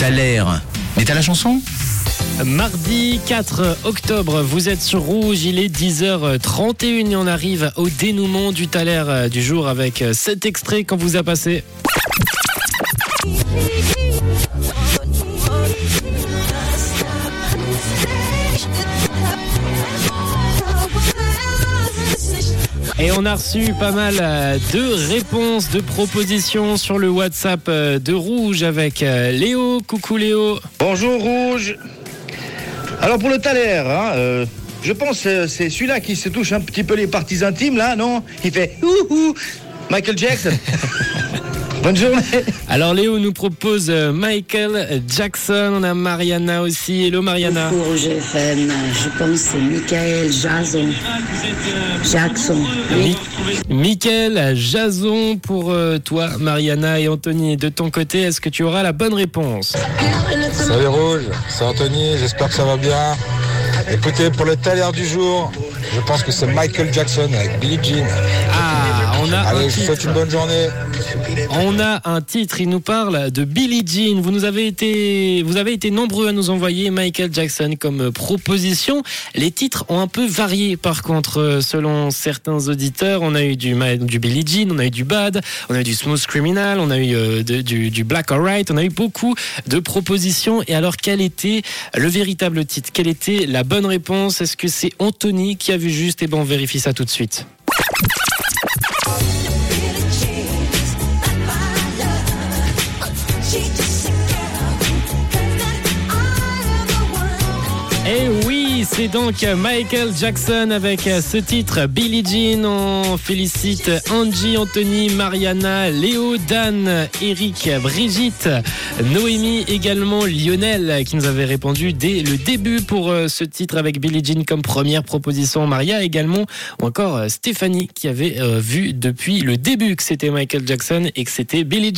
T'as l'air. Mais t'as la chanson? Mardi 4 octobre, vous êtes sur Rouge, il est 10h31 et on arrive au dénouement du Thaler du jour avec cet extrait qu'on vous a passé. Et on a reçu pas mal euh, de réponses, de propositions sur le WhatsApp euh, de Rouge avec euh, Léo. Coucou Léo. Bonjour Rouge. Alors pour le Thaler, hein, euh, je pense que c'est celui-là qui se touche un petit peu les parties intimes là, non? Il fait ouhou Michael Jackson. Bonne journée. Alors Léo nous propose euh, Michael Jackson, on a Mariana aussi. Hello Mariana. Pour GFM, je pense que c'est Michael Jason. Jackson. Oui. Michael Jason pour euh, toi Mariana et Anthony. De ton côté, est-ce que tu auras la bonne réponse? Salut Rouge, c'est Anthony, j'espère que ça va bien. Écoutez, pour le taler du jour, je pense que c'est Michael Jackson avec Billie Jean. Ah, on a un Allez, je vous souhaite une bonne journée. On a un titre, il nous parle de Billie Jean. Vous nous avez été, vous avez été nombreux à nous envoyer Michael Jackson comme proposition. Les titres ont un peu varié par contre, selon certains auditeurs. On a eu du, du Billie Jean, on a eu du Bad, on a eu du Smooth Criminal, on a eu euh, de- du, du Black Alright, on a eu beaucoup de propositions. Et alors, quel était le véritable titre? Quelle était la bonne réponse? Est-ce que c'est Anthony qui a vu juste Et ben, on vérifie ça tout de suite. Et oui, c'est donc Michael Jackson avec ce titre Billie Jean. On félicite Angie, Anthony, Mariana, Léo, Dan, Eric, Brigitte, Noémie, également Lionel qui nous avait répondu dès le début pour euh, ce titre avec Billie Jean comme première proposition. Maria également, ou encore euh, Stéphanie qui avait euh, vu depuis le début que c'était Michael Jackson et que c'était Billie Jean.